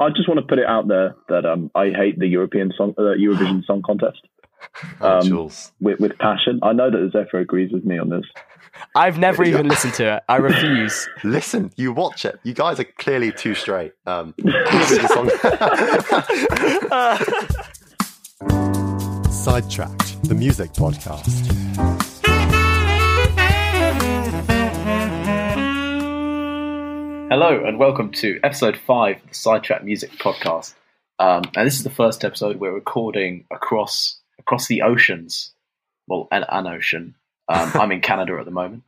I just want to put it out there that um, I hate the European song, uh, Eurovision Song Contest Oh, um, Jules. with, with passion. I know that Zephyr agrees with me on this. I've never even listened to it. I refuse. Listen, you watch it. You guys are clearly too straight. Um, Eurovision song- Sidetracked, the music podcast. Hello and welcome to episode five of the Sidetrack Music Podcast. Um, and this is the first episode we're recording across across the oceans. Well, an, an ocean. Um, I'm in Canada at the moment.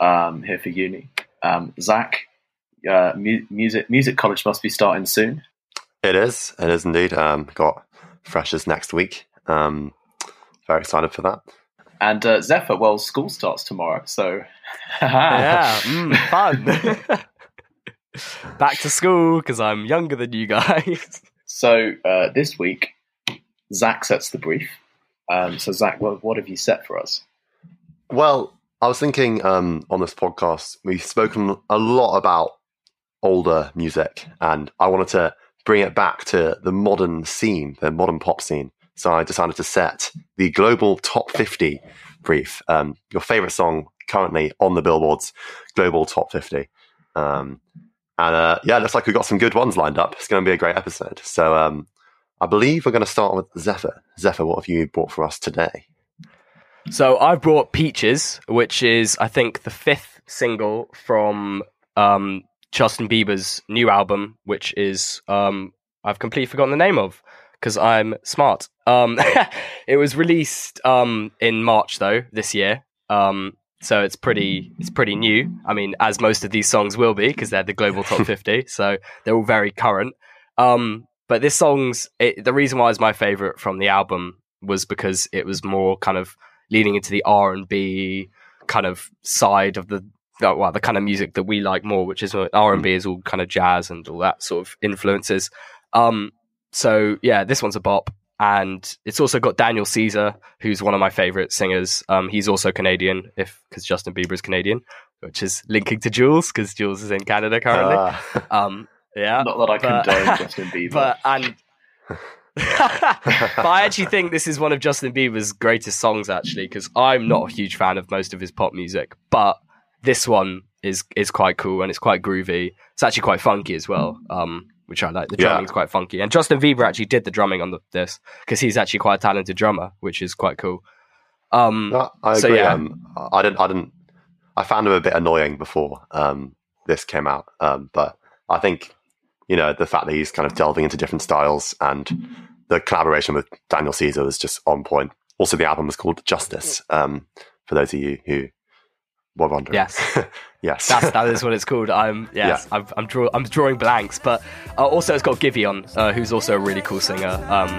Um, here for uni. Um, Zac, uh, mu- music music college must be starting soon. It is. It is indeed. Um, got freshers next week. Um, very excited for that. And uh, Zephyr, well, school starts tomorrow, so yeah, mm, fun. Back to school because I'm younger than you guys. So uh, this week, Zac sets the brief. Um, so Zac, what, what have you set for us? Well, I was thinking um, on this podcast, we've spoken a lot about older music, and I wanted to bring it back to the modern scene, the modern pop scene. So I decided to set the global top 50 brief. Um, your favorite song currently on the Billboard's global top 50. Um, and uh, yeah, looks like we've got some good ones lined up. It's going to be a great episode. So um, I believe we're going to start with Zephyr. Zephyr, what have you brought for us today? So I've brought Peaches, which is I think the fifth single from um, Justin Bieber's new album, which is um, I've completely forgotten the name of because I'm smart. Um, it was released um, in March though this year, um, so it's pretty it's pretty new. I mean, as most of these songs will be because they're the global top fifty, so they're all very current. Um, but this song's it, the reason why it's my favorite from the album was because it was more kind of leaning into the R and B kind of side of the well the kind of music that we like more, which is R and B is all kind of jazz and all that sort of influences. Um, so yeah, this one's a bop, and it's also got Daniel Caesar, who's one of my favorite singers. Um, he's also Canadian, if because Justin Bieber is Canadian, which is linking to Jules because Jules is in Canada currently. Ah. um, yeah, Not that I but- condone Justin Bieber. but and but I actually think this is one of Justin Bieber's greatest songs, actually, because I'm not a huge fan of most of his pop music, but this one is is quite cool and it's quite groovy. It's actually quite funky as well, um, which I like. The Yeah. drumming's quite funky, and Justin Bieber actually did the drumming on the, this because he's actually quite a talented drummer, which is quite cool. Um, No, I So, yeah. um, I didn't. I didn't. I found him a bit annoying before um, this came out, um, but I think you know the fact that he's kind of delving into different styles and the collaboration with Daniel Caesar was just on point. Also, the album was called Justice. Um, for those of you who were wondering, Yes. yes, That's that is what it's called. I'm yes, I'm I'm, draw, I'm drawing blanks, but uh, also it's got Giveon, uh, who's also a really cool singer, um,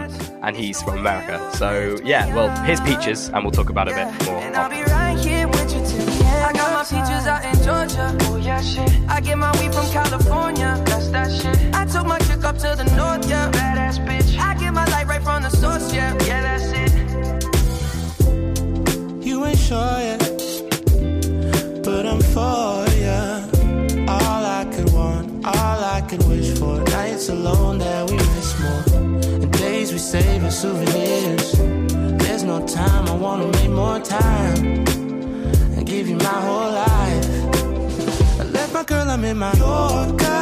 and he's from America. So yeah, well, here's Peaches, and we'll talk about it a bit more. And I'll be right here with you till. I got my peaches out in Georgia. Oh yeah, shit. I get my weed from California. That's that shit. I took my chick up to the north, yeah. Badass bitch. I get my light right from the source, yeah. Yeah, that's it. You ain't sure yet, but I'm for ya. All I could want, all I could wish for. Nights alone that we miss more, and days we save as souvenirs. There's no time, I wanna make more time and give you my whole life. I left my girl, I'm in my Yorker.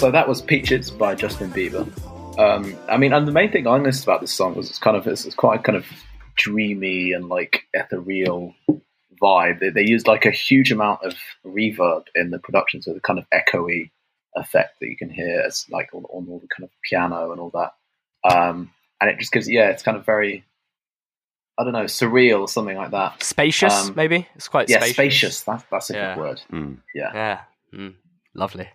So that was Peaches by Justin Bieber. Um, I mean, and the main thing I noticed about this song was it's kind of it's, it's quite a kind of dreamy and like ethereal vibe. They, they used like a huge amount of reverb in the production, so the kind of echoey effect that you can hear as like on, on all the kind of piano and all that. Um, and it just gives yeah, it's kind of very I don't know surreal or something like that. Spacious, Um, maybe it's quite yeah, spacious. spacious. That's that's a Yeah. good word. Mm. Yeah. Yeah, mm, lovely.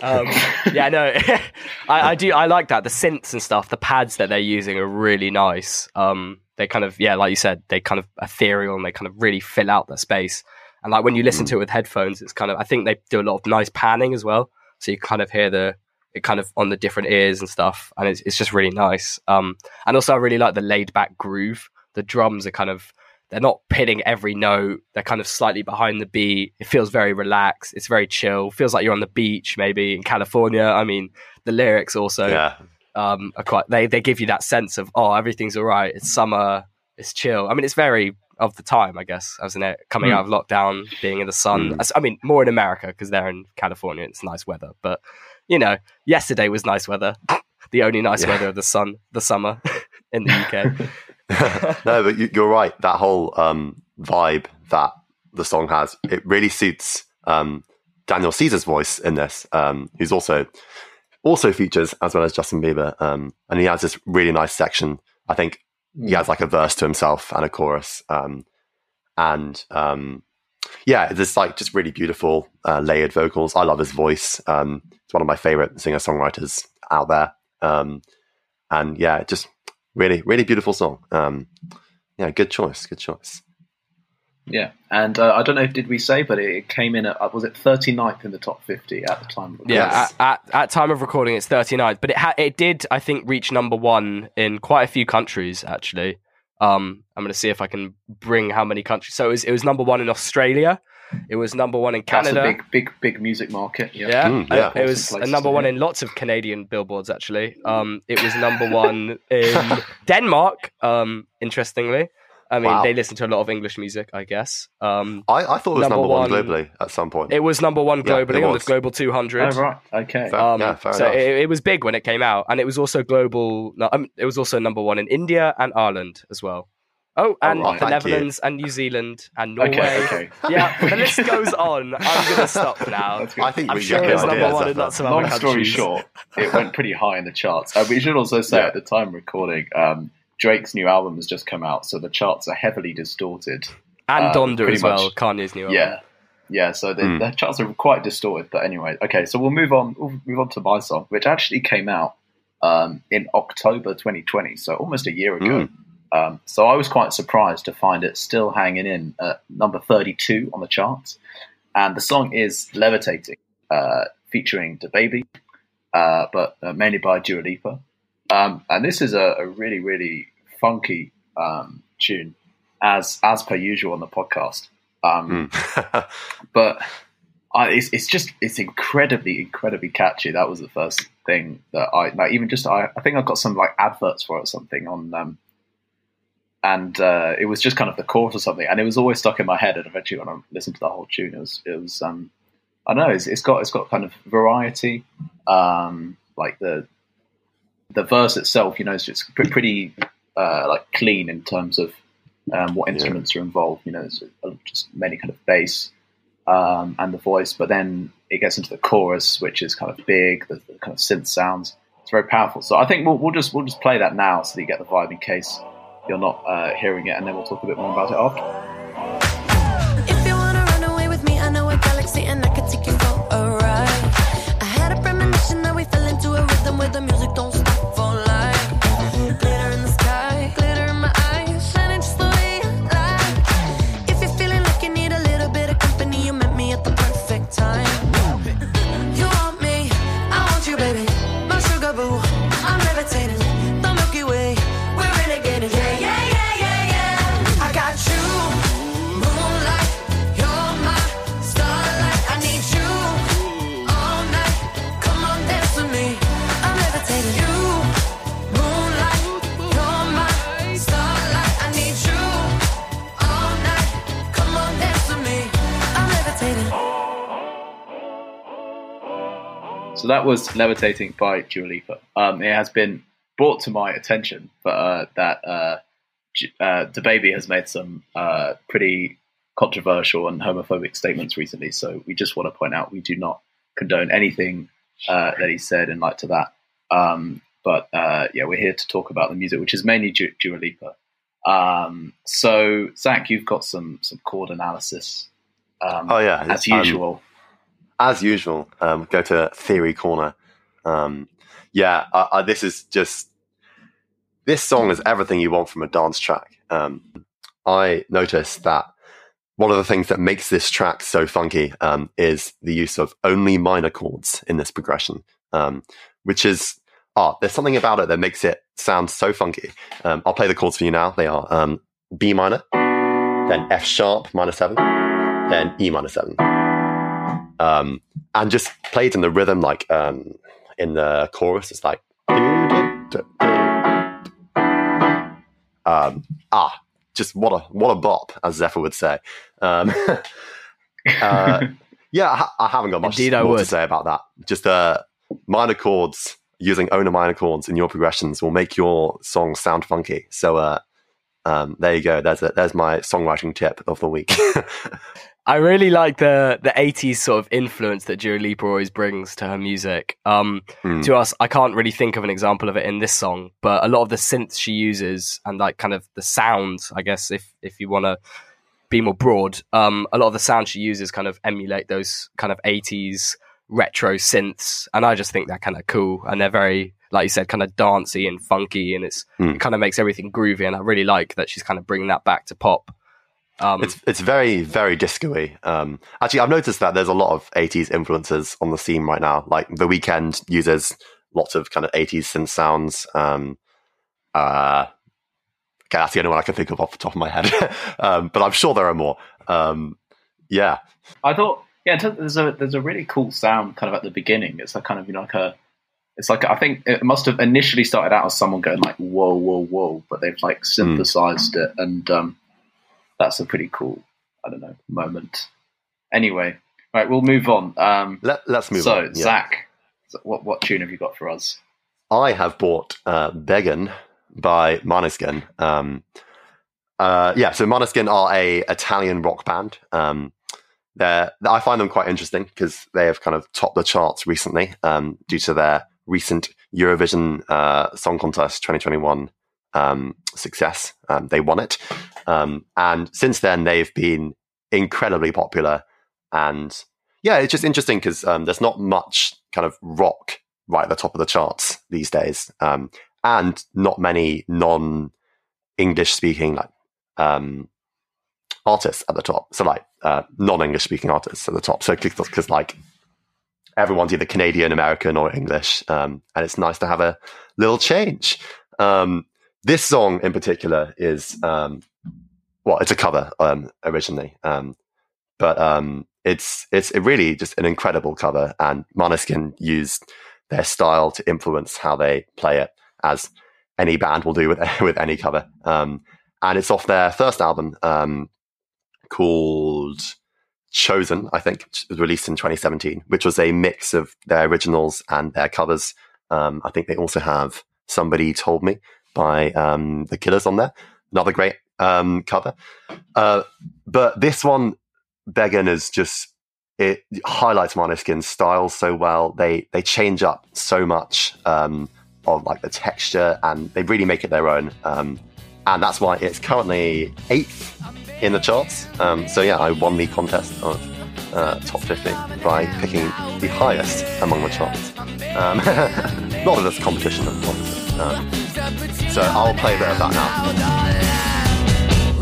Um, yeah, no, I, I do. I like that. The synths and stuff, the pads that they're using are really nice. Um, they kind of, yeah, like you said, they kind of ethereal and they kind of really fill out the space. And like when you listen to it with headphones, it's kind of, I think they do a lot of nice panning as well. So you kind of hear the, it kind of on the different ears and stuff. And it's, it's just really nice. Um, and also I really like the laid back groove. The drums are kind of, they're not pitting every note. They're kind of slightly behind the beat. It feels very relaxed. It's very chill. Feels like you're on the beach, maybe in California. I mean, the lyrics also yeah, um, are quite. They they give you that sense of oh, everything's all right. It's summer. It's chill. I mean, it's very of the time, I guess, isn't it? Coming Mm. out of lockdown, being in the sun. Mm. I mean, more in America because they're in California. It's nice weather, but you know, yesterday was nice weather. the only nice Yeah. weather of the sun, the summer in the UK. no, but you, you're right. That whole um, vibe that the song has, it really suits um, Daniel Caesar's voice in this, um, who's also also features as well as Justin Bieber, um, and he has this really nice section. I think he has like a verse to himself and a chorus, um, and um, yeah, there's like just really beautiful uh, layered vocals. I love his voice. Um, it's one of my favorite singer songwriters out there, um, and yeah, it just really really beautiful song. Um, yeah, good choice, good choice. Yeah, and uh, I don't know if did we say, but it, it came in at uh, was it 39th in the top 50 at the time. of Yeah, at, at, at time of recording, it's 39th, but it ha- it did, I think, reach number one in quite a few countries. Actually, um, I'm going to see if I can bring how many countries. So it was, it was number one in Australia. It was number one in That's Canada. a big, big, big music market. Yeah, yeah, Mm, yeah. it was a number one in lots of Canadian billboards. Actually, um, it was number one in Denmark. Um, interestingly, I mean, Wow. they listen to a lot of English music, I guess. Um, I, I thought it was Number number, one, one- globally at some point. it was number one Yeah, globally on the. Global 200. Oh right, okay. Fair- Um, yeah, fair so enough. it, it was big when it came out, and it was also global. No, um, it was also number one in India and Ireland as well. Oh, and right. the Thank you. Netherlands and New Zealand and Norway. Okay, okay. Yeah, the list goes on. I'm gonna stop now. I think I'm we sure get it's number one in lots of other Long story short, it went pretty high in the charts. Uh, we should also say Yeah. at the time recording, um, Drake's new album has just come out, so the charts are heavily distorted. and uh, Donda pretty as well. much. Kanye's new album. Yeah, yeah. So the, Mm. the charts are quite distorted. But anyway, okay. So we'll move on. We'll move on to my song, which actually came out um, in October 2020, so almost a year ago. Um, so I was quite surprised to find it still hanging in at number 32 on the charts. And the song is Levitating, uh, featuring DaBaby, uh, but uh, mainly by Dua Lipa. Um, and this is a, a really, really funky um, tune, as as per usual on the podcast. Um, Mm. but I, it's, it's just it's incredibly incredibly catchy that was the first thing that i like even just i, I think i got some like adverts for it or something on um and uh, it was just kind of the chorus or something and it was always stuck in my head and eventually when i listened to the whole tune it was it was um i don't know it's, it's got it's got kind of variety um like the the verse itself you know it's pretty uh like clean in terms of um, what instruments are involved you know there's uh, just many kind of bass um, and the voice, but then it gets into the chorus, which is kind of big, the, the kind of synth sounds. It's very powerful. So I think we'll, we'll just we'll just play that now, so that you get the vibe in case you're not uh, hearing it, and then we'll talk a bit more about it after. So that was "Levitating" by Dua Lipa. Um, it has been brought to my attention uh, that uh, uh, DaBaby has made some uh, pretty controversial and homophobic statements recently. So we just want to point out we do not condone anything uh, that he said in light to that. Um, but uh, yeah, we're here to talk about the music, which is mainly Dua, Dua Lipa. Um, so Zac, you've got some some chord analysis. Um, Oh, yeah. as Um, usual. As usual, um, go to Theory Corner. Um, yeah, I, I, this is just this song is everything you want from a dance track. Um, I noticed that one of the things that makes this track so funky um, is the use of only minor chords in this progression, um, which is ah, there's something about it that makes it sound so funky. Um, I'll play the chords for you now. They are B minor, then F sharp minor seven, then E minor seven, um, and just played in the rhythm like um, in the chorus. It's like um, ah, just what a what a bop, as Zephyr would say. Um, uh, yeah, I, ha- I haven't got much Indeed I more to would. say about that. Just uh, minor chords using owner minor chords in your progressions will make your song sound funky. So uh, um, there you go. There's a, there's my songwriting tip of the week. I really like the the eighties sort of influence that Dua Lipa always brings to her music. Um, Hmm. To us, I can't really think of an example of it in this song, but a lot of the synths she uses and like kind of the sounds, I guess, if if you want to be more broad, um, a lot of the sound she uses kind of emulate those kind of eighties retro synths, and I just think they're kind of cool and they're very, like you said, kind of dancey and funky, and it's Hmm. it kind of makes everything groovy, and I really like that she's kind of bringing that back to pop. Um, It's it's very very disco-y. Um, actually, I've noticed that there's a lot of '80s influences on the scene right now. Like The Weeknd uses lots of kind of '80s synth sounds. Um, uh, okay, that's the only one I can think of off the top of my head. um, but I'm sure there are more. Um, yeah, I thought, yeah, there's a there's a really cool sound kind of at the beginning. It's like kind of you know like a, it's like I think it must have initially started out as someone going like whoa whoa whoa, but they've like synthesized it, and um, that's a pretty cool I don't know moment. Anyway, right, we'll move on. Um, Let, let's move so on. Yeah. Zac, what what tune have you got for us? I have bought uh, Beggin by Måneskin. Um, uh, yeah, so Måneskin are a Italian rock band. Um, I find them quite interesting because they have kind of topped the charts recently um, due to their recent Eurovision uh, Song Contest 2021 um, success. Um, they won it, um, and since then they've been incredibly popular. And yeah, it's just interesting because um, there's not much kind of rock right at the top of the charts these days, um, and not many non-English speaking like um, artists at the top. So like uh, non-English speaking artists at the top. So because like everyone's either Canadian, American, or English, um, and it's nice to have a little change. Um, this song in particular is um, well, it's a cover um, originally, um, but um, it's it's really just an incredible cover, and Måneskin used their style to influence how they play it, as any band will do with with any cover. Um, and it's off their first album um, called Chosen, I think, was released in 2017, which was a mix of their originals and their covers. Um, I think they also have Somebody Told Me by The Killers on there, another great um, cover. Uh, but this one, Beggin is just it highlights Måneskin's style so well. They they change up so much um, of like the texture, and they really make it their own. Um, and that's why it's currently eighth in the charts. Um, so yeah, I won the contest of uh, top fifty by picking the highest among the charts. Um, not that a competition, obviously. Um, so I'll play a bit of that now.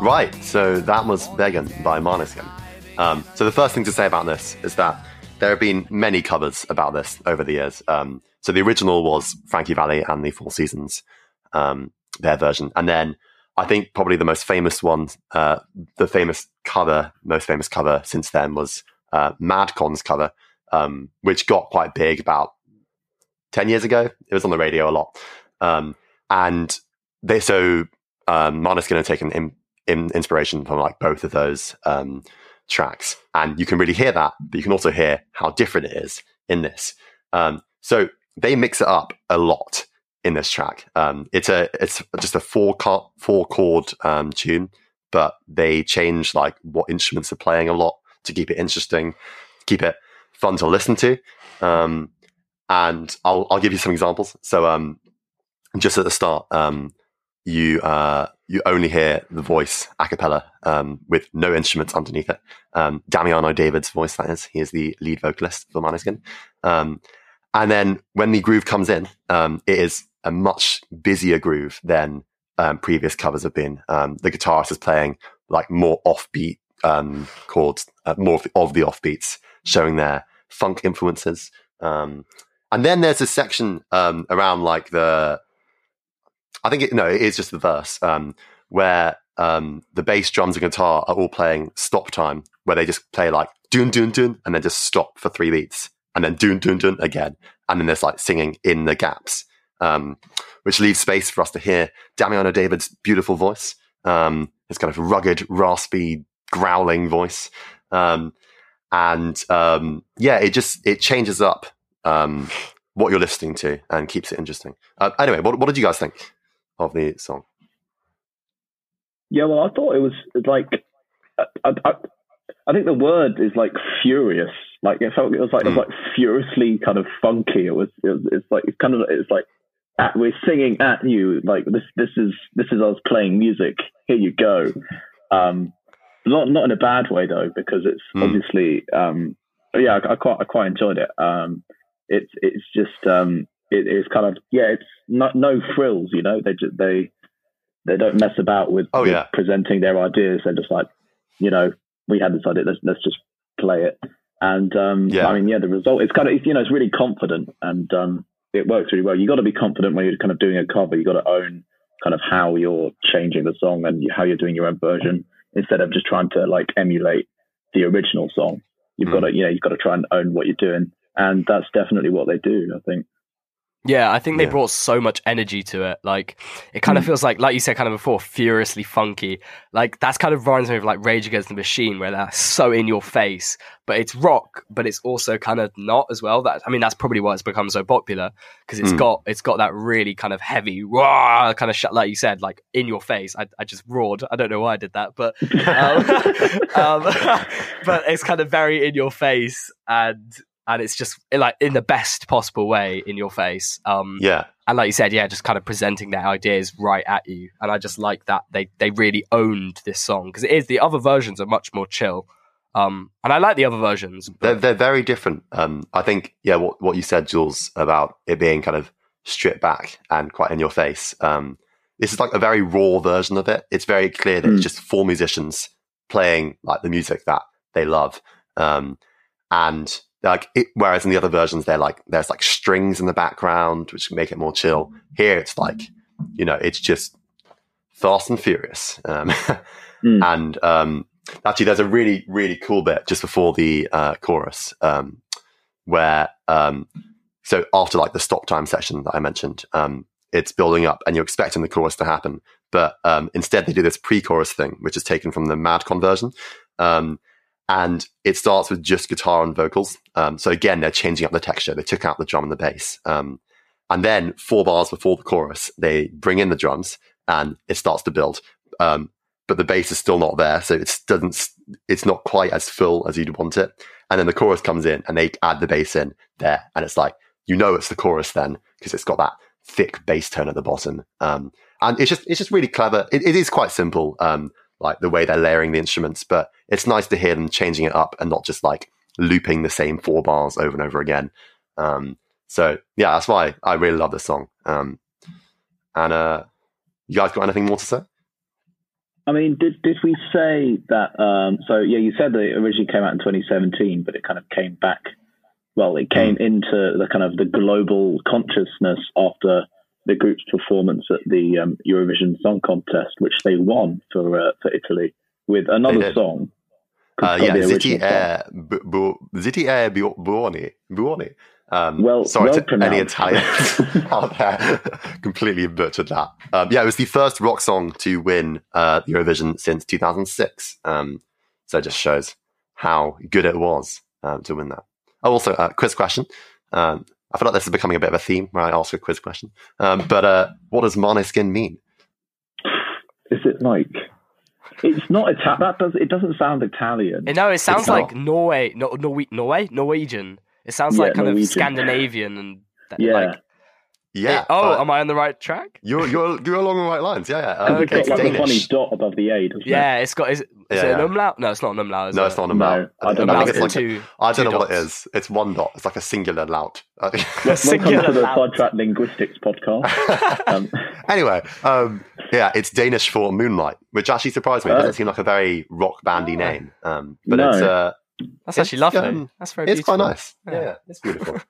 Right, so that was Beggin by Måneskin. Um, so the first thing to say about this is that there have been many covers about this over the years. Um, so the original was Frankie Valli and the Four Seasons, um, their version, and then I think probably the most famous one, uh, the famous cover, most famous cover since then was uh, Madcon's cover, um, which got quite big about ten years ago. It was on the radio a lot, um, and they so um, Måneskin had taken in, in inspiration from like both of those um, tracks, and you can really hear that, but you can also hear how different it is in this. Um, so they mix it up a lot in this track. Um, it's a it's just a four chord four chord um, tune, but they change like what instruments are playing a lot to keep it interesting, keep it fun to listen to. Um, and I'll I'll give you some examples. So um, just at the start, um, you uh, you only hear the voice a cappella um, with no instruments underneath it. Um, Damiano David's voice, that is. He is the lead vocalist for Måneskin. Um, and then when the groove comes in, um, it is a much busier groove than um, previous covers have been. Um, the guitarist is playing like more offbeat chords, uh, more of the, of the offbeats, showing their funk influences. And then there's a section around like the, I think it, no, it is just the verse um, where um, the bass, drums, and guitar are all playing stop time, where they just play like dun dun dun, and then just stop for three beats, and then dun dun dun again, and then there's like singing in the gaps, um, which leaves space for us to hear Damiano David's beautiful voice, um, his kind of rugged, raspy, growling voice, um, and um, yeah, it just it changes up um, what you're listening to and keeps it interesting. Uh, anyway, what, what did you guys think of the song? Yeah, well, I thought it was like I, I, I think the word is like furious. Like it felt it was like it was like furiously kind of funky. It was, it was it's like it's kind of it's like at, we're singing at you. Like this this is this is us playing music. Here you go. Um, not not in a bad way though, because it's Hmm. obviously um, yeah, I, I quite I quite enjoyed it. Um, it's it's just um, it, it's kind of yeah, it's not no frills. You know, they just they they don't mess about with, Oh, with yeah. presenting their ideas. They're just like, you know, we had this idea. Let's let's just play it. And um, Yeah. I mean, yeah, the result it's kind of you know it's really confident and um, it works really well. You got to be confident when you're kind of doing a cover. You got to own kind of how you're changing the song and how you're doing your own version instead of just trying to like emulate the original song. You've Mm. got to you know you've got to try and own what you're doing, and that's definitely what they do. I think. Yeah, I think they Yeah. brought so much energy to it. Like, it kind of feels like, like you said, kind of before, furiously funky. Like that's kind of reminds me of like Rage Against the Machine, where they're so in your face, but it's rock, but it's also kind of not as well. That I mean, that's probably why it's become so popular because it's Mm. got it's got that really kind of heavy, raw kind of shut, like you said, like in your face. I, I just roared. I don't know why I did that, but um, um, but it's kind of very in your face and and it's just like in the best possible way in your face um Yeah, and like you said yeah just kind of presenting their ideas right at you and i just like that they they really owned this song because it is the other versions are much more chill um and i like the other versions they're they're very different. Um, I think yeah, what what you said, Jules, about it being kind of stripped back and quite in your face. Um, this is like a very raw version of it. It's very clear that it's Mm. just four musicians playing like the music that they love. Um, and like it, whereas in the other versions, they're like there's like strings in the background which make it more chill. Here, it's like you know, it's just fast and furious. Um, Mm. and um, actually, there's a really really cool bit just before the uh, chorus um, where um, so after like the stop time section that I mentioned, um, it's building up and you're expecting the chorus to happen, but um, instead they do this pre-chorus thing, which is taken from the Madcon version. Um, and it starts with just guitar and vocals. Um, so again, they're changing up the texture. They took out the drum and the bass. Um, and then four bars before the chorus, they bring in the drums and it starts to build. Um, but the bass is still not there, so it doesn't. It's not quite as full as you'd want it. And then the chorus comes in, and they add the bass in there, and it's like you know it's the chorus then because it's got that thick bass tone at the bottom. Um, and it's just it's just really clever. It, it is quite simple, um, like the way they're layering the instruments, but it's nice to hear them changing it up and not just like looping the same four bars over and over again. Um, so yeah, that's why I really love this song. Um, and uh, you guys got anything more to say? I mean, did did we say that? Um, so yeah, you said that it originally came out in 2017, but it kind of came back. Well, it came into the kind of the global consciousness after the group's performance at the um, Eurovision Song Contest, which they won for uh, for Italy with another song. Uh, yeah, Ziti. Air, Bu- Bu- Ziti Air Bu- Buoni. Buoni. Um, Well- sorry well to any. Italians out there. Completely butchered that. Um, yeah, it was the first rock song to win uh, Eurovision since 2006. Um, so it just shows how good it was um, to win that. Oh, also, uh, quiz question. I feel like this is becoming a bit of a theme where I ask a quiz question. Um, but uh, what does Måneskin mean? Is it like? It's not Italian. That does. It doesn't sound Italian. No, it sounds It's like not. Norway, no, Norwe- Norway, Norwegian. It sounds Yeah, like kind Norwegian. of Scandinavian and that, yeah. like. Yeah. oh, uh, am I on the right track? you're you're you're along the right lines. Yeah, yeah. Um, It's got Okay. like a funny dot above the A, doesn't Yeah, it's got. Is, it- is Yeah, it an umlaut? No, it's not an umlaut. Is No, it? it's not a No. I don't I know. think it's like two. I don't know what it dots. is. It's one dot. It's like a singular lout. I? Welcome Singular to the. Sidetrack Linguistics podcast. Um, anyway, um, yeah, it's Danish for moonlight, which actually surprised me. It Oh. doesn't seem like a very rock bandy Oh. name, um, but No. it's uh, That's actually It's, lovely. um, That's very it's beautiful. quite nice. Yeah. Yeah, yeah, it's beautiful.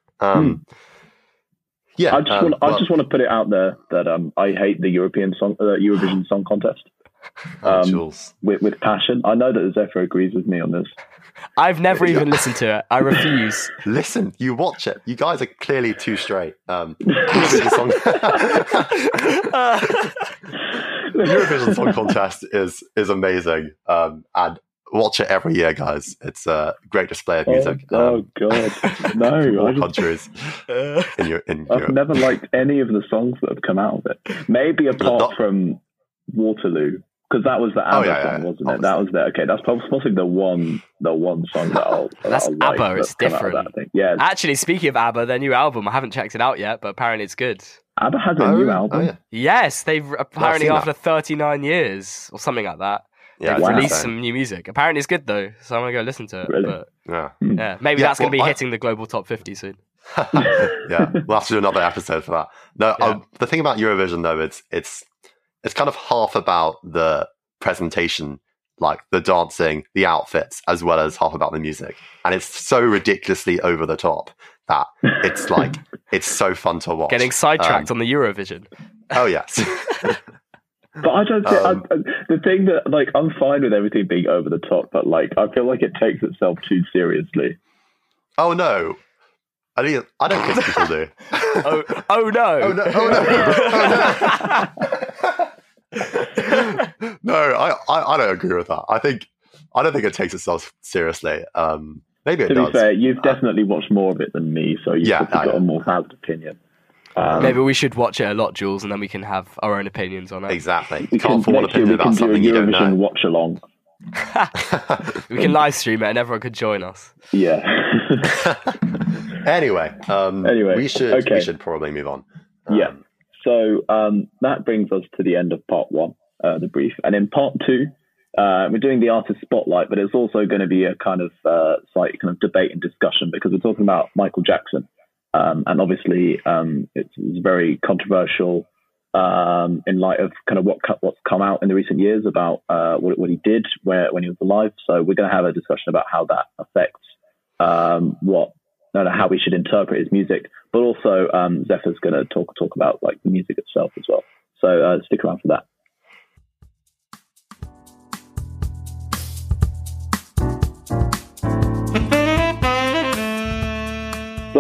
Yeah. I just um, want. I just want to put it out there that um, I hate the European song, uh, Eurovision Song Contest oh, um, Jules. with, with passion. I know that Zephyr agrees with me on this. I've never even listened to it. I refuse. Listen, you watch it. You guys are clearly too straight. Um, Eurovision song, the Eurovision Song Contest is is amazing, um, and watch it every year, guys. It's a great display of Oh, music. oh um, God, no! all I just, countries in, your, in I've Europe. never liked any of the songs that have come out of it. Maybe apart not- from Waterloo, because that was the ABBA Oh, yeah, yeah, wasn't yeah, it? That was the okay. That's probably possibly the one, the one song that I'll. that That's I'll like ABBA, that's it's come out of different. That thing. Yeah, Actually, speaking of ABBA, their new album, I haven't checked it out yet, but apparently it's good. ABBA has a Oh, new oh, album. yeah. Yes, they've apparently seen that. after 39 years or something like that, Yeah, wow. released some new music. Apparently it's good though, so I'm gonna go listen to it. Really? But Yeah. yeah, maybe Yeah, that's gonna well, be I- hitting the global top 50 soon. yeah, we'll have to do another episode for that. No, Yeah. um, the thing about Eurovision though, it's it's it's kind of half about the presentation, like the dancing, the outfits, as well as half about the music, and it's so ridiculously over the top that it's like it's so fun to watch. Getting sidetracked Um, on the Eurovision. oh yes, But I don't think Um, I, the thing that like I'm fine with everything being over the top, but like I feel like it takes itself too seriously. oh no. I don't, I don't think people do. oh, oh no! Oh no! Oh no! Oh, no. no, I, I, I don't agree with that. I think I don't think it takes itself seriously. Um, maybe it To does. be fair, you've definitely watched more of it than me, so you've Yeah, got a more valid opinion. Um, Maybe we should watch it a lot, Jules, and then we can have our own opinions on it. Exactly. we can't can, form an opinion we about can do a something you don't Eurovision know. watch along. We can live stream it, and everyone could join us. Yeah. anyway, um, Anyway, we should okay. we should probably move on. Um, Yeah. So um, that brings us to the end of part one, uh, the brief. And in part two, uh, we're doing the artist spotlight, but it's also going to be a kind of uh, slight kind of debate and discussion because we're talking about Michael Jackson, um, and obviously um, it's, it's very controversial um, in light of kind of what what's come out in the recent years about uh, what, what he did where when he was alive. So we're going to have a discussion about how that affects um, what how we should interpret his music, but also um, Zephyr's going to talk talk about like the music itself as well. So uh, stick around for that.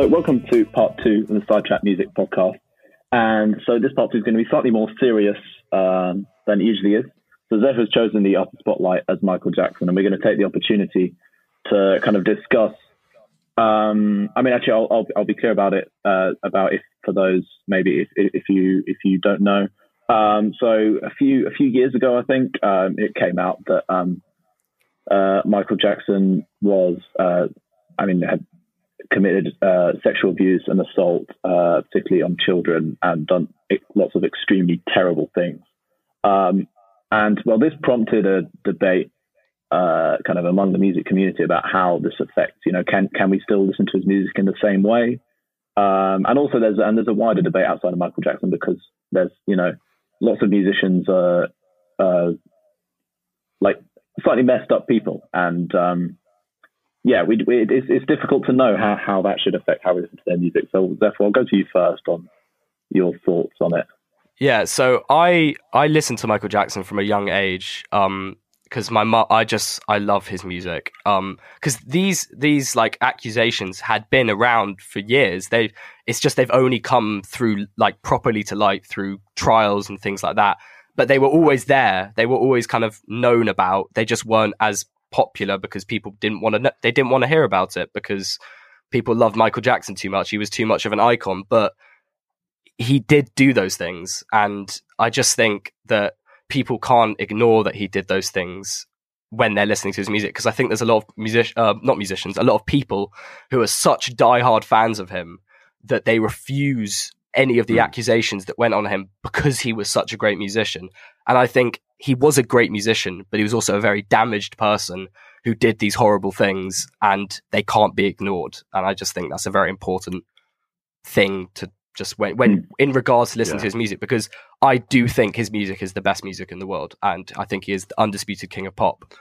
So welcome to part two of the Sidetrack Music Podcast, and so this part two is going to be slightly more serious um, than it usually is. So Zephyr's chosen the artist spotlight as Michael Jackson, and we're going to take the opportunity to kind of discuss um, I mean, actually, I'll, I'll, I'll be clear about it. Uh, about if for those maybe if, if you if you don't know. Um, so a few a few years ago, I think um, it came out that um, uh, Michael Jackson was, uh, I mean, had committed uh, sexual abuse and assault, uh, particularly on children, and done lots of extremely terrible things. Um, and well, this prompted a debate uh, kind of among the music community about how this affects, you know, can can we still listen to his music in the same way? Um, and also there's and there's a wider debate outside of Michael Jackson because there's you know lots of musicians are uh, like slightly messed up people, and um, yeah, we, we, it's, it's difficult to know how how that should affect how we listen to their music. So therefore, I'll go to you first on your thoughts on it. Yeah, so I I listened to Michael Jackson from a young age. Um, because my mum, I just I love his music. Um, because these these like accusations had been around for years. They it's just they've only come through like properly to light through trials and things like that. But they were always there. They were always kind of known about. They just weren't as popular because people didn't want to. They didn't want to hear about it because people loved Michael Jackson too much. He was too much of an icon, but he did do those things. And I just think that people can't ignore that he did those things when they're listening to his music. Because I think there's a lot of music, uh, not musicians, a lot of people who are such diehard fans of him that they refuse any of the Mm. accusations that went on him because he was such a great musician. And I think he was a great musician, but he was also a very damaged person who did these horrible things and they can't be ignored. And I just think that's a very important thing to just when, when hmm. in regards to listening Yeah. to his music, because I do think his music is the best music in the world. And I think he is the undisputed king of pop.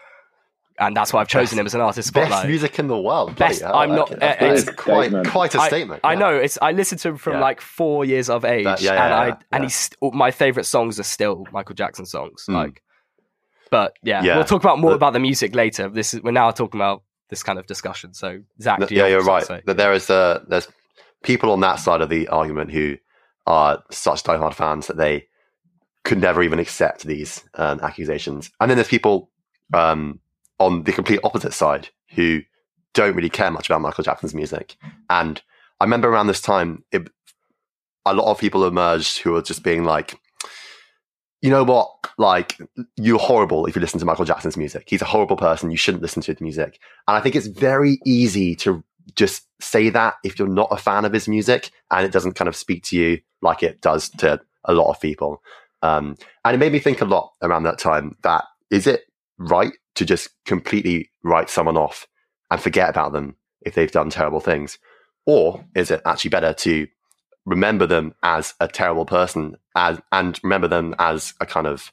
And that's why I've chosen Best- him as an artist Best music in the world. Best- hell, I'm not- okay, that's- uh, that's it's- quite statement. quite a I- statement. I yeah. know it's. I listened to him from Yeah. like four years of age, That- yeah, yeah, and I yeah, and he's my favorite songs are still Michael Jackson songs. Mm. Like, but yeah, Yeah. we'll talk about more But- about the music later. This is we're now talking about this kind of discussion. So Zac, No, do you yeah, you're right. That there is uh, there's people on that side of the argument who are such diehard fans that they could never even accept these um, accusations, and then there's people um, on the complete opposite side who don't really care much about Michael Jackson's music. And I remember around this time, it, a lot of people emerged who were just being like, you know what? Like, you're horrible if you listen to Michael Jackson's music. He's a horrible person. You shouldn't listen to his music. And I think it's very easy to just say that if you're not a fan of his music and it doesn't kind of speak to you like it does to a lot of people. Um, and it made me think a lot around that time that is it right to just completely write someone off and forget about them if they've done terrible things? Or is it actually better to remember them as a terrible person as, and remember them as a kind of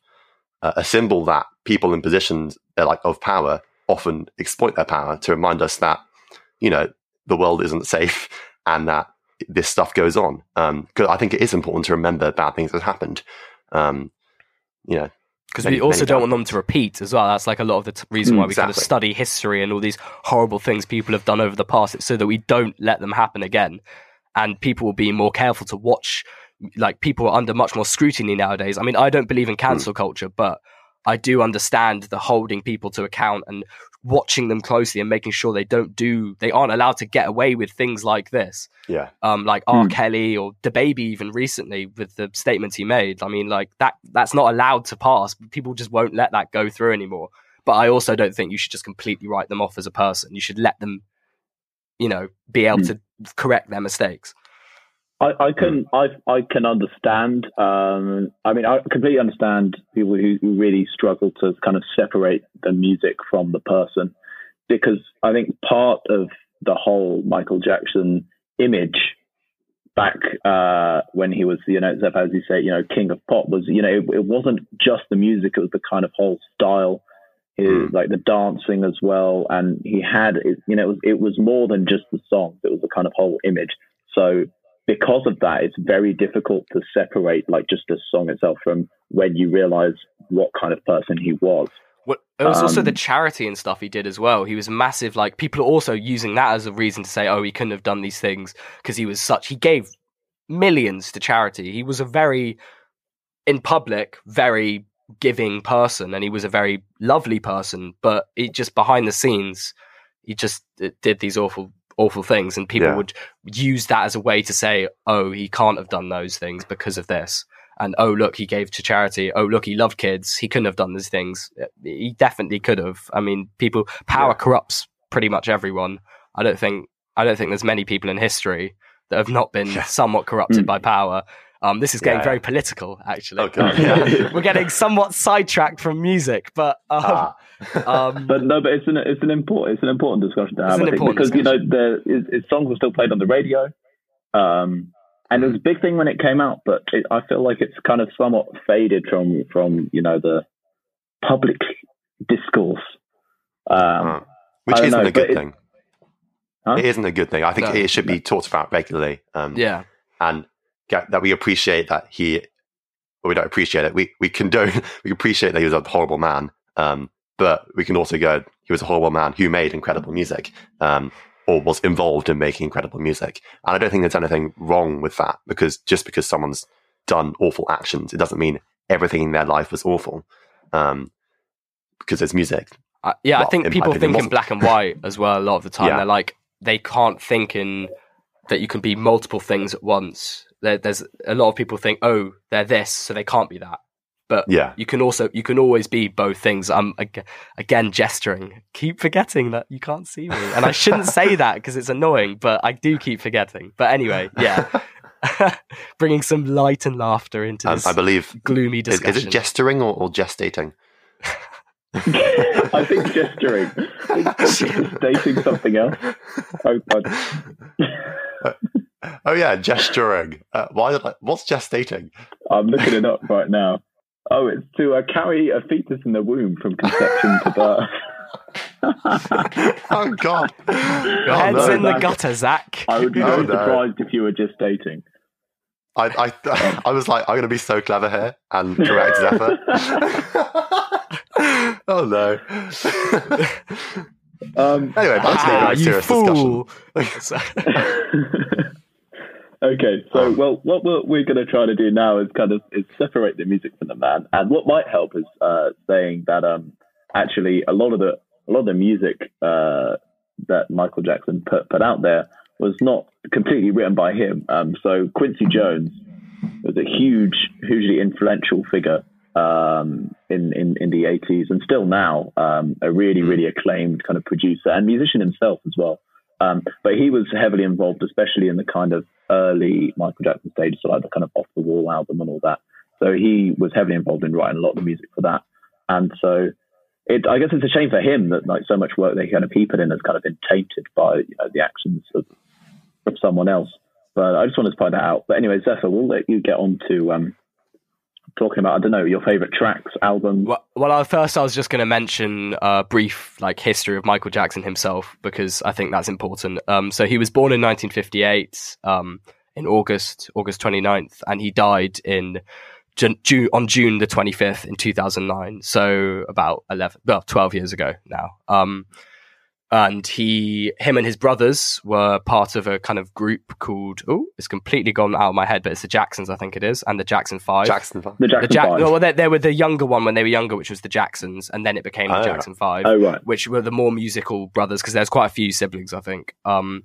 uh, a symbol that people in positions uh, like of power often exploit their power to remind us that you know the world isn't safe and that this stuff goes on. Because I think it is important to remember bad things that happened. Um, you know, because we also many don't want them to repeat as well. That's like a lot of the t- reason Mm, why we kind of study history and all these horrible things people have done over the past. It's so that we don't let them happen again, and people will be more careful to watch. Like people are under much more scrutiny nowadays. I mean, I don't believe in cancel culture, but I do understand the holding people to account and watching them closely and making sure they don't do. They aren't allowed to get away with things like this yeah, um, like R. Hmm. Kelly or DaBaby even recently with the statements he made. I mean, like that that's not allowed to pass. People just won't let that go through anymore. But I also don't think you should just completely write them off as a person. You should let them, you know, be able Hmm. to correct their mistakes. I, I can I I can understand. Um, I mean, I completely understand people who, who really struggle to kind of separate the music from the person, because I think part of the whole Michael Jackson image back uh, when he was, you know, as you say, you know, king of pop was, you know, it, it wasn't just the music; it was the kind of whole style, his, Mm. like the dancing as well, and he had, it, you know, it was, it was more than just the songs; it was the kind of whole image. So because of that, it's very difficult to separate like just the song itself from when you realize what kind of person he was. What, it was also the Um, charity and stuff he did as well. He was massive. Like people are also using that as a reason to say, "Oh, he couldn't have done these things because he was such." He gave millions to charity. He was a very, in public, very giving person, and he was a very lovely person. But he just behind the scenes, he just uh, did these awful, awful things, and people Yeah. would use that as a way to say, "Oh, he can't have done those things because of this." and oh look he gave to charity oh look he loved kids he couldn't have done these things he definitely could have i mean people power Yeah. corrupts pretty much everyone i don't think i don't think there's many people in history that have not been somewhat corrupted Mm. by power um, this is getting Yeah, very political actually God, yeah. we're getting somewhat sidetracked from music but um, Ah. um, But no, but it's an it's an important it's an important discussion to It's have. an I think, important because you know the his, his songs were still played on the radio, um, and it was a big thing when it came out. But it, I feel like it's kind of somewhat faded from from you know the public discourse. Um, Ah. Which isn't know, a good thing. Huh? It isn't a good thing. I think No. it should be talked about regularly. Um, yeah and get, that we appreciate that he, well, we don't appreciate it. We we condone, we appreciate that he was a horrible man. Um, but we can also go, he was a horrible man who made incredible music, um, or was involved in making incredible music. And I don't think there's anything wrong with that because just because someone's done awful actions, it doesn't mean everything in their life was awful. Um, because there's music. I, yeah, I think people think in black and white as well a lot of the time. Yeah. They're like, they can't think in that you can be multiple things at once. There, there's a lot of people think, oh, they're this, so they can't be that. But Yeah. you can also you can always be both things. I'm again gesturing. Keep forgetting that you can't see me, and I shouldn't say that because it's annoying. But I do keep forgetting. But anyway, yeah, bringing some light and laughter into this I believe gloomy is, discussion. is it gesturing or, or gestating? I think gesturing. Is dating something else. I, I, uh, Oh yeah, gesturing. Uh, why did I? What's gestating? I'm looking it up right now. Oh, it's to uh, carry a fetus in the womb from conception to birth. oh god. Your Oh, head's no. in the gutter, Zac. I would be Oh, very no. surprised if you were just dating. I, I, I was like, I'm going to be so clever here and correct Zephyr. oh no. Um, anyway, back to the Ah, very you serious fool. Okay, so Um, well, what we're, we're going to try to do now is kind of is separate the music from the man, and what might help is uh, saying that um, actually a lot of the a lot of the music uh, that Michael Jackson put put out there was not completely written by him. Um, so Quincy Jones was a huge, hugely influential figure um, in, in in the eighties and still now um, a really really acclaimed kind of producer and musician himself as well. Um, but he was heavily involved, especially in the kind of early Michael Jackson stage, so like the kind of off the wall album and all that. So he was heavily involved in writing a lot of the music for that. And so it, I guess it's a shame for him that like so much work that he kind of put in has kind of been tainted by you know, the actions of, of someone else. But I just wanted to point that out. But anyway, Zephyr, we'll let you get on to um, talking about I don't know your favorite tracks, albums. Well, well, uh, first I was just going to mention a brief like history of Michael Jackson himself because I think that's important. Um, so he was born in 1958 um, in August, August 29th, and he died in June on June the 25th in 2009. So about 11, well, 12 years ago now. Um, and he, him and his brothers were part of a kind of group called, oh, it's completely gone out of my head, but it's the Jacksons, I think it is, and the Jackson Five. Jackson. Five. The Jackson The Jack- Five. no, well, they, they were the younger one when they were younger, which was the Jacksons, and then it became the Oh. Jackson Five, oh right. which were the more musical brothers because there's quite a few siblings, I think. Um,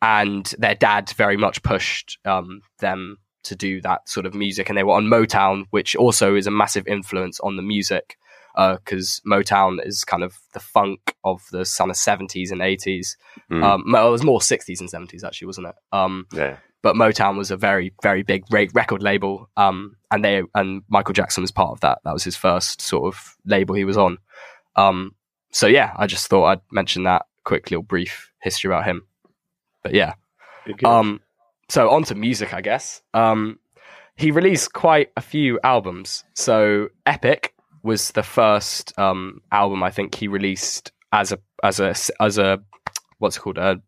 and their dad very much pushed um, them to do that sort of music, and they were on Motown, which also is a massive influence on the music because Motown is kind of the funk of the kind of 70s and 80s. Mm. Um, well, it was more 60s and 70s actually, wasn't it? Um, yeah. but Motown was a very very big record label, um, and they and Michael Jackson was part of that. That was his first sort of label he was on. Um, so yeah, I just thought I'd mention that quick little brief history about him. But yeah, um, so on to music, I guess. Um, he released quite a few albums. So Epic was the first um, album I think he released as a as a as a what's it called a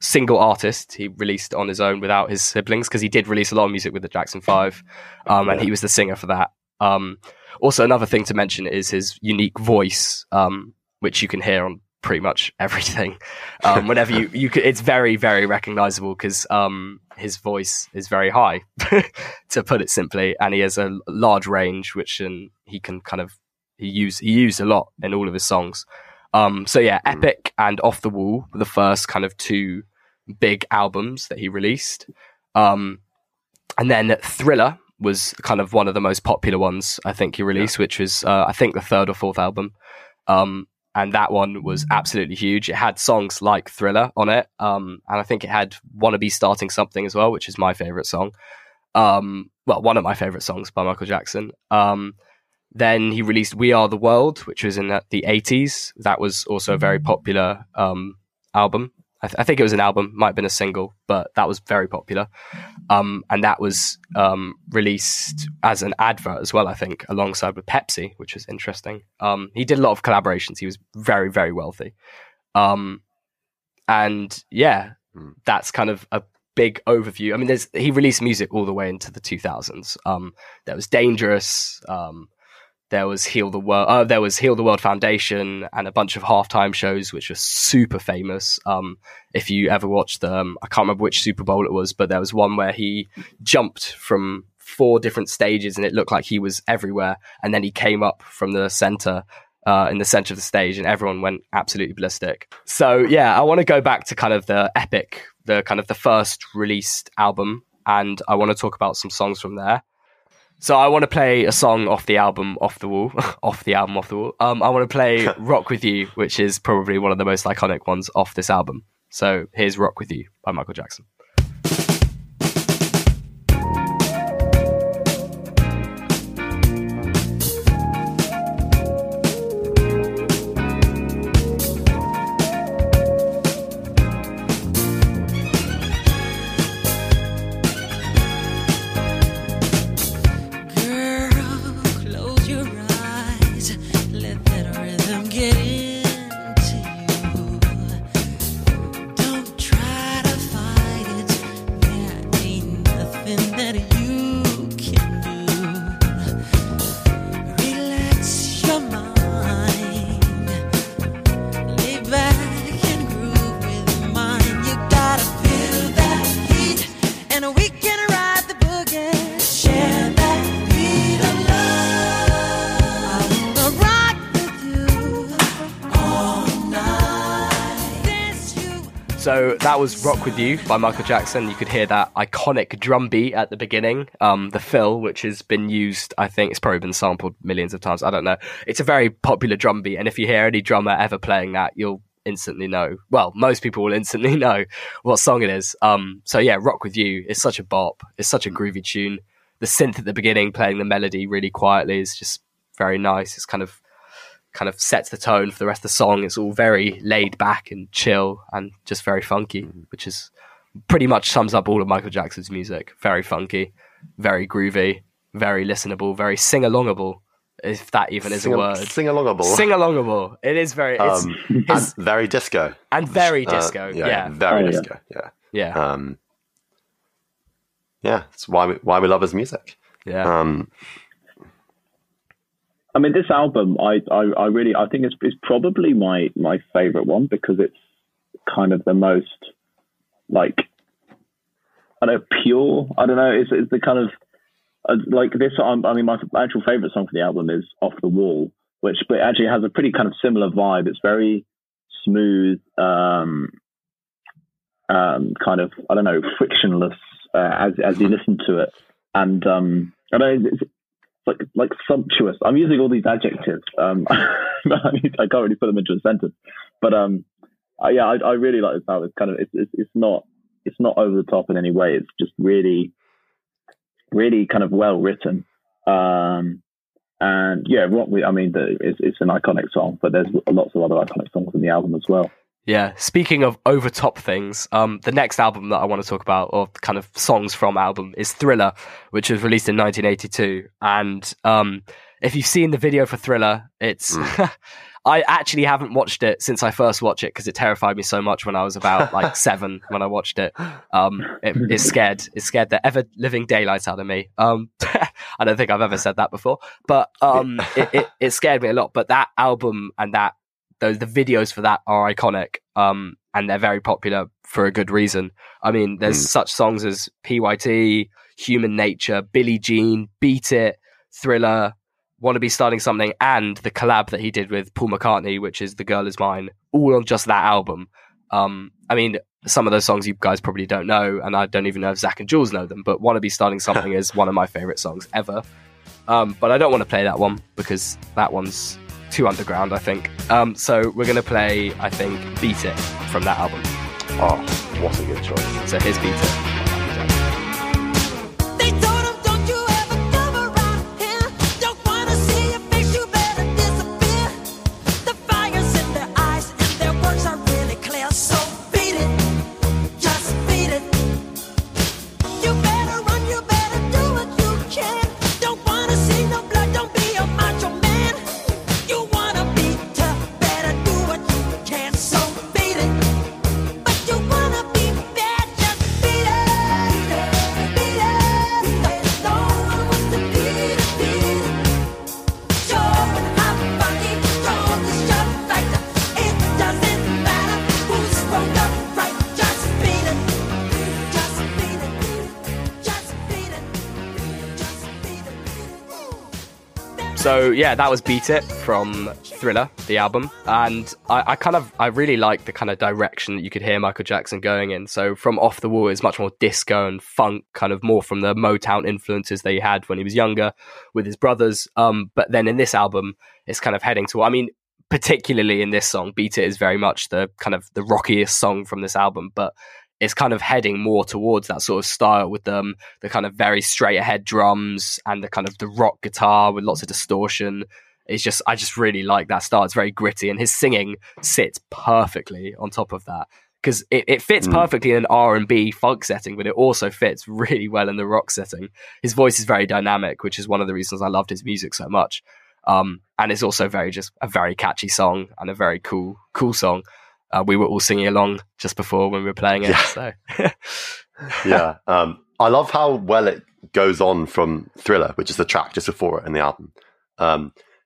single artist. He released on his own without his siblings because he did release a lot of music with the Jackson Five, um, and he was the singer for that. Um, also, another thing to mention is his unique voice, um, which you can hear on pretty much everything. Um, whenever you you could, it's very very recognizable because um, his voice is very high, to put it simply, and he has a large range, which um, he can kind of he use he used a lot in all of his songs. Um, so yeah, Mm. Epic and Off the Wall were the first kind of two big albums that he released. Um, and then Thriller was kind of one of the most popular ones I think he released, which was uh, I think the third or fourth album. Um, and that one was absolutely huge. It had songs like Thriller on it, um, and I think it had "Wannabe Starting Something" as well, which is my favorite song. Um, well, one of my favorite songs by Michael Jackson. Um, then he released "We Are the World," which was in the- the eighties. That was also a very popular um, album. I, th- I think it was an album, might have been a single, but that was very popular. Um, and that was um, released as an advert as well, I think, alongside with Pepsi, which was interesting. Um, he did a lot of collaborations. He was very, very wealthy. Um, and yeah, Hmm. that's kind of a big overview. I mean, there's he released music all the way into the 2000s. Um, there was Dangerous. There was Heal the World. Uh, there was Heal the World Foundation and a bunch of halftime shows, which were super famous. Um, if you ever watched them, I can't remember which Super Bowl it was, but there was one where he jumped from four different stages and it looked like he was everywhere. And then he came up from the center uh, in the center of the stage, and everyone went absolutely ballistic. So yeah, I want to go back to kind of the epic, the kind of the first released album, and I want to talk about some songs from there. So I want to play a song off the album Off the Wall, off the album Off the Wall. Um, I want to play Rock with You, which is probably one of the most iconic ones off this album. So here's Rock with You by Michael Jackson. That was Rock With You by Michael Jackson. You could hear that iconic drum beat at the beginning, um, the fill, which has been used, I think it's probably been sampled millions of times. I don't know. It's a very popular drum beat, and if you hear any drummer ever playing that, you'll instantly know. Well, most people will instantly know what song it is. Um, so yeah, Rock With You is such a bop. It's such a groovy tune. The synth at the beginning playing the melody really quietly is just very nice. It's kind of kind of sets the tone for the rest of the song. It's all very laid back and chill and just very funky, which is pretty much sums up all of Michael Jackson's music. Very funky, very groovy, very listenable, very sing alongable, if that even is Sing, a word. sing alongable. Sing alongable. It is very it's, um, it's- and very disco. and very Uh, disco. yeah. very Oh, yeah. disco. Yeah. Yeah. Um, yeah, it's why we why we love his music. Yeah. Um, I mean, this album, I, I, I really, I think it's, it's probably my, my favorite one because it's kind of the most, like, I don't know, pure. I don't know. It's, it's the kind of, uh, like this. I mean, my actual favorite song for the album is "Off the Wall," which but actually has a pretty kind of similar vibe. It's very smooth, um, um, kind of, I don't know, frictionless uh, as as you listen to it, and um, I don't know. It's, like like sumptuous. I'm using all these adjectives. Um, I can't really put them into a sentence, but um, uh, yeah, I, I really like this album. It's kind of it's, it's it's not it's not over the top in any way. It's just really really kind of well written. Um, and yeah, what we I mean, the, it's it's an iconic song, but there's lots of other iconic songs in the album as well. Yeah. Speaking of over top things, um, the next album that I want to talk about, or kind of songs from album, is Thriller, which was released in 1982. And um, if you've seen the video for Thriller, it's. I actually haven't watched it since I first watched it because it terrified me so much when I was about like seven when I watched it. Um, it, it scared it scared the ever living daylights out of me. Um, I don't think I've ever said that before, but um, it, it, it scared me a lot. But that album and that those the videos for that are iconic um and they're very popular for a good reason. I mean there's Mm. such songs as pyt human nature billie jean beat it thriller want to be starting something and the collab that he did with paul mccartney which is the girl is mine all on just that album. Um i mean some of those songs you guys probably don't know and i don't even know if zac and jules know them but want to be starting something is one of my favorite songs ever. Um, but I don't want to play that one because that one's too underground, I think. Um, so we're going to play, I think, Beat It from that album. oh, what a good choice. So here's Beat It. Yeah, that was "Beat It" from Thriller, the album, and I, I kind of I really like the kind of direction that you could hear Michael Jackson going in. So from "Off the Wall" is much more disco and funk, kind of more from the Motown influences that he had when he was younger with his brothers. Um, but then in this album, it's kind of heading to. I mean, particularly in this song, "Beat It" is very much the kind of the rockiest song from this album, but it's kind of heading more towards that sort of style with um, the kind of very straight ahead drums and the kind of the rock guitar with lots of distortion. It's just I just really like that style. It's very gritty, and his singing sits perfectly on top of that because it, it fits perfectly in an R and B funk setting, but it also fits really well in the rock setting. His voice is very dynamic, which is one of the reasons I loved his music so much. Um, and it's also very just a very catchy song and a very cool cool song. Uh, we were all singing along just before when we were playing it. Yeah. So yeah. Um, I love how well it goes on from Thriller, which is the track just before it in the album.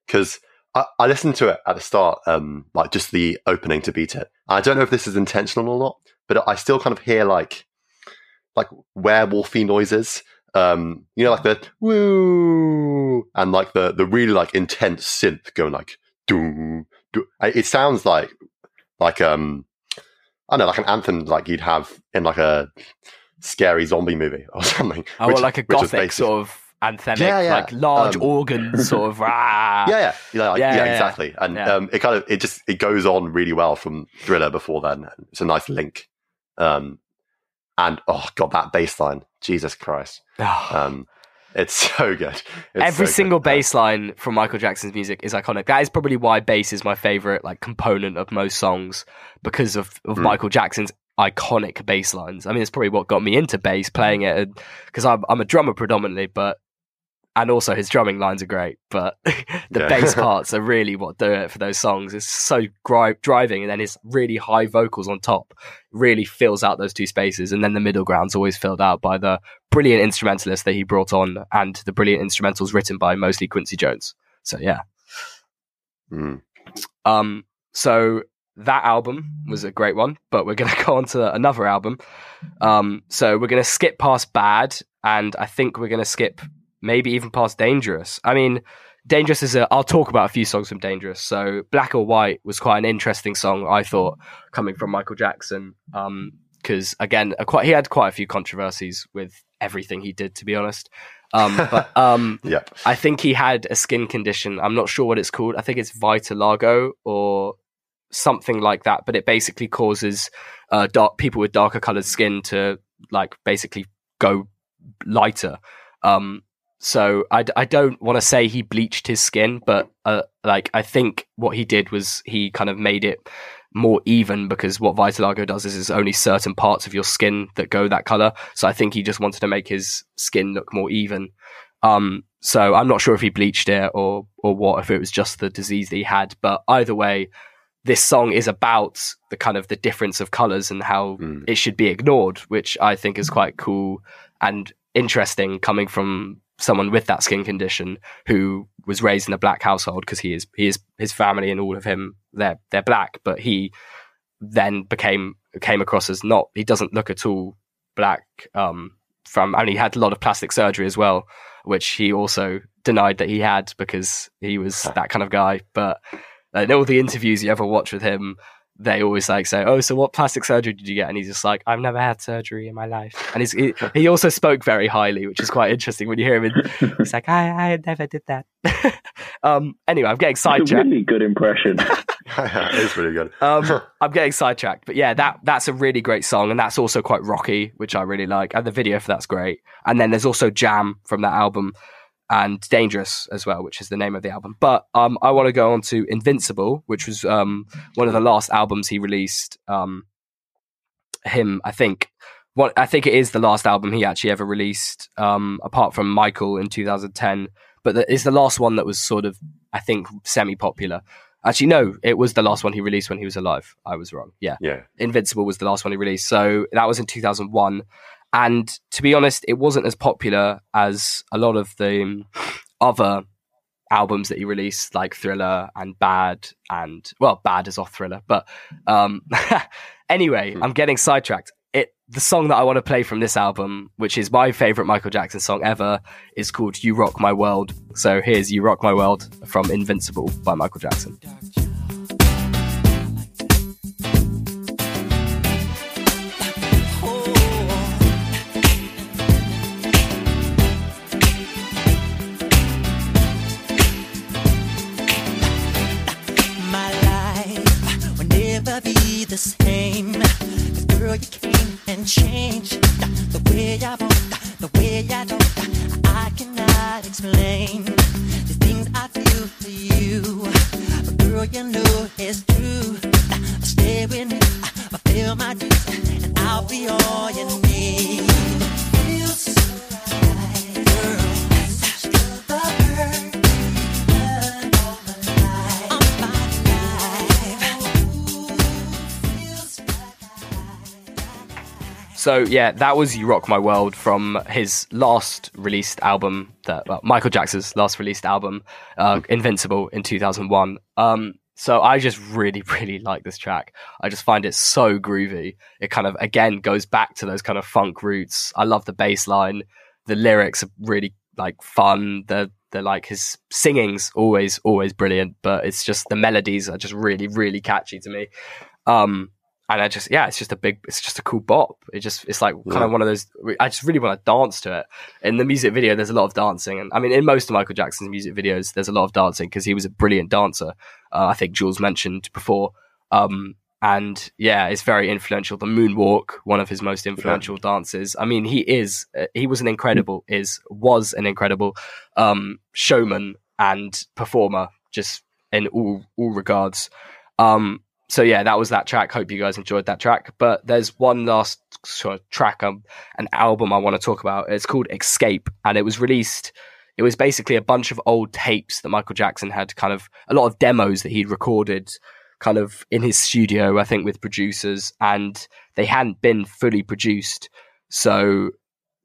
Because I, I listened to it at the start, um, like just the opening to beat it. I don't know if this is intentional or not, but I still kind of hear like like werewolfy noises. Um, you know, like the woo and like the the really like intense synth going like doom. doom. It sounds like like um I don't know, like an anthem like you'd have in like a scary zombie movie or something. oh, which- well, like a gothic sort of anthemic, Yeah, yeah. like large Um, organs, sort of. Ah. yeah, yeah, yeah, like- Yeah, yeah, exactly. And um, it kind of it just it goes on really well from Thriller before then. It's a nice link. Um, and oh god, that bass line, Jesus Christ, um, it's so good. It's Every so single good. Uh, bass line from Michael Jackson's music is iconic. That is probably why bass is my favorite like component of most songs because of, of Mm. Michael Jackson's iconic bass lines. I mean, it's probably what got me into bass playing it because I'm, I'm a drummer predominantly, but and also his drumming lines are great, but the Yeah. bass parts are really what do it for those songs. It's so gri- driving, and then his really high vocals on top really fills out those two spaces, and then the middle ground's always filled out by the brilliant instrumentalist that he brought on, and the brilliant instrumentals written by mostly Quincy Jones. So yeah, Mm. um, so that album was a great one, but we're going to go on to another album. Um, so we're going to skip past Bad, and I think we're going to skip maybe even past Dangerous. I mean, Dangerous is a. I'll talk about a few songs from Dangerous. So Black or White was quite an interesting song, I thought, coming from Michael Jackson. Um, because again, a quite he had quite a few controversies with everything he did, to be honest. Um, but um, Yep. I think he had a skin condition. I'm not sure what it's called. I think it's vitiligo or something like that. But it basically causes uh, dark people with darker colored skin to like basically go lighter. Um, so I, I don't want to say he bleached his skin, but uh, like I think what he did was he kind of made it more even because what vitiligo does is there's only certain parts of your skin that go that color. So I think he just wanted to make his skin look more even. Um, so I'm not sure if he bleached it or or what, if it was just the disease that he had. But either way, this song is about the kind of the difference of colors and how Mm. it should be ignored, which I think is quite cool and interesting coming from someone with that skin condition who was raised in a black household because he is he is his family and all of him they're they're black, but he then became came across as not he doesn't look at all black um from and he had a lot of plastic surgery as well which he also denied that he had because he was that kind of guy. But in all the interviews you ever watch with him they always like say oh so what plastic surgery did you get and he's just like i've never had surgery in my life and he's, he, he also spoke very highly which is quite interesting when you hear him and he's like i, I never did that um anyway i'm getting sidetracked really good impression. it's really good. um, I'm getting sidetracked, but yeah, that that's a really great song, and that's also quite rocky, which I really like, and the video for that's great. And then there's also Jam from that album, and Dangerous as well, which is the name of the album. But um, I want to go on to Invincible, which was um one of the last albums he released. Um, him, I think. What I think it is the last album he actually ever released, um, apart from Michael in 2010. But the, it's the last one that was sort of, I think, semi-popular. Actually, no, it was the last one he released when he was alive. I was wrong. Yeah. yeah. Invincible was the last one he released. So that was in 2001. And to be honest, it wasn't as popular as a lot of the other albums that he released, like Thriller and Bad, and well, Bad is off Thriller. But um, anyway, I'm getting sidetracked. it the song that I want to play from this album, which is my favorite Michael Jackson song ever, is called "You Rock My World." So here's "You Rock My World" from Invincible by Michael Jackson. The same. 'Cause girl, you came and changed the way I walk, the way I talk. I cannot explain the things I feel for you. But girl, you know it's true. Stay with me, fulfill my dreams, and I'll be all you need. So yeah, that was "You Rock My World" from his last released album, that well, Michael Jackson's last released album, uh, "Invincible" in 2001. Um, so I just really, really like this track. I just find it so groovy. It kind of again goes back to those kind of funk roots. I love the bass line. The lyrics are really like fun. The the like his singing's always always brilliant, but it's just the melodies are just really, really catchy to me. Um, and I just yeah, it's just a big, it's just a cool bop. It just it's like kind Yeah. of one of those. I just really want to dance to it. In the music video, there's a lot of dancing, and I mean, in most of Michael Jackson's music videos, there's a lot of dancing because he was a brilliant dancer. Uh, I think Jules mentioned before. Um, and yeah, it's very influential. The moonwalk, one of his most influential dances. I mean, he is uh, he was an incredible is was an incredible um, showman and performer, just in all all regards. Um, so yeah, that was that track. Hope you guys enjoyed that track. But there's one last sort of track, um, an album I want to talk about. It's called Xscape, and it was released. It was basically a bunch of old tapes that Michael Jackson had, kind of a lot of demos that he'd recorded, kind of in his studio, I think, with producers, and they hadn't been fully produced. So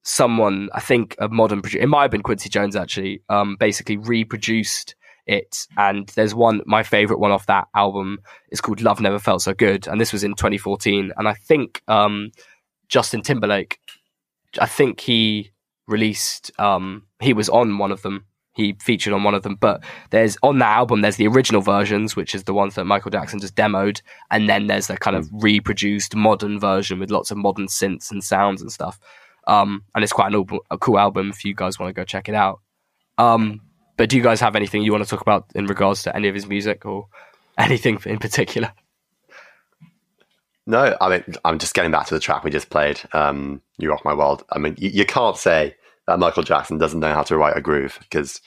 someone, I think, a modern producer, it might have been Quincy Jones actually, um, basically reproduced it. And there's one, my favorite one off that album is called Love Never Felt So Good. And this was in 2014. And I think um, Justin Timberlake, I think he released, um, he was on one of them. He featured on one of them, but there's on that album. There's the original versions, which is the ones that Michael Jackson just demoed, and then there's the kind of reproduced modern version with lots of modern synths and sounds and stuff. Um, and it's quite an a cool album if you guys want to go check it out. Um, but do you guys have anything you want to talk about in regards to any of his music or anything in particular? No, I mean, I'm just getting back to the track we just played, um, You Rock My World. I mean, you, you can't say that Michael Jackson doesn't know how to write a groove because,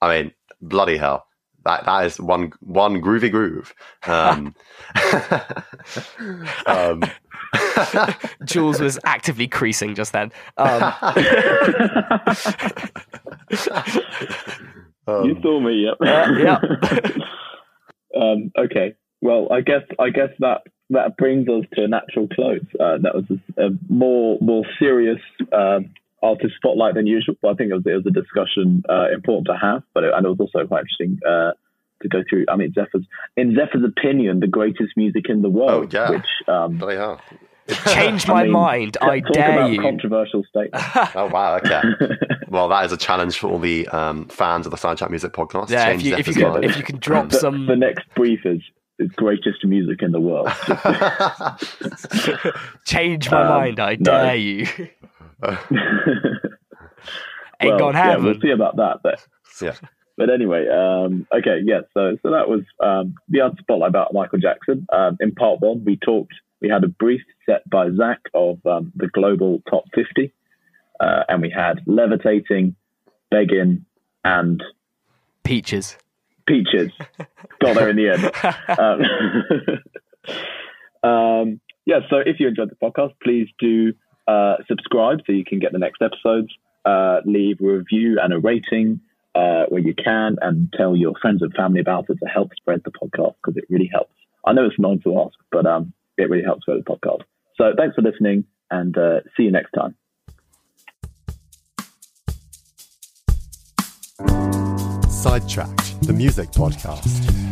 I mean, bloody hell. That, that is one one groovy groove. Um, um, Jules was actively creasing just then. Um, um, you saw me, yep. yeah. um, okay. Well, I guess I guess that that brings us to a natural close. Uh, that was a, a more more serious um, artist spotlight than usual. But I think it was, it was a discussion uh, important to have, but it, and it was also quite interesting uh, to go through. I mean, Zephyr's in Zephyr's opinion, the greatest music in the world, Oh, yeah. which um, bloody hell. Change I my mean, mind. I talk dare about you. controversial statements. Oh, wow. Okay. well, that is a challenge for all the um, fans of the Sidetrack Music podcast. Yeah, if you, if you Zephyr's can if you can drop the, some the next brief is, is greatest music in the world. change my Um, mind, I no. dare you. Ain't well, gonna yeah, happen. we'll see about that. But yeah. but anyway, um, okay, yeah. So so that was um, the art spotlight about Michael Jackson. Um, in part one, we talked. We had a brief set by Zac of um, the global top fifty, uh, and we had levitating, begging, and Peaches. peaches. Got there in the end. Um, um, yeah, so if you enjoyed the podcast, please do uh, subscribe so you can get the next episodes. Uh, leave a review and a rating uh, where you can, and tell your friends and family about it to help spread the podcast because it really helps. I know it's annoying to ask, but um, it really helps spread the podcast. So thanks for listening, and uh, see you next time. Sidetracked, the music podcast.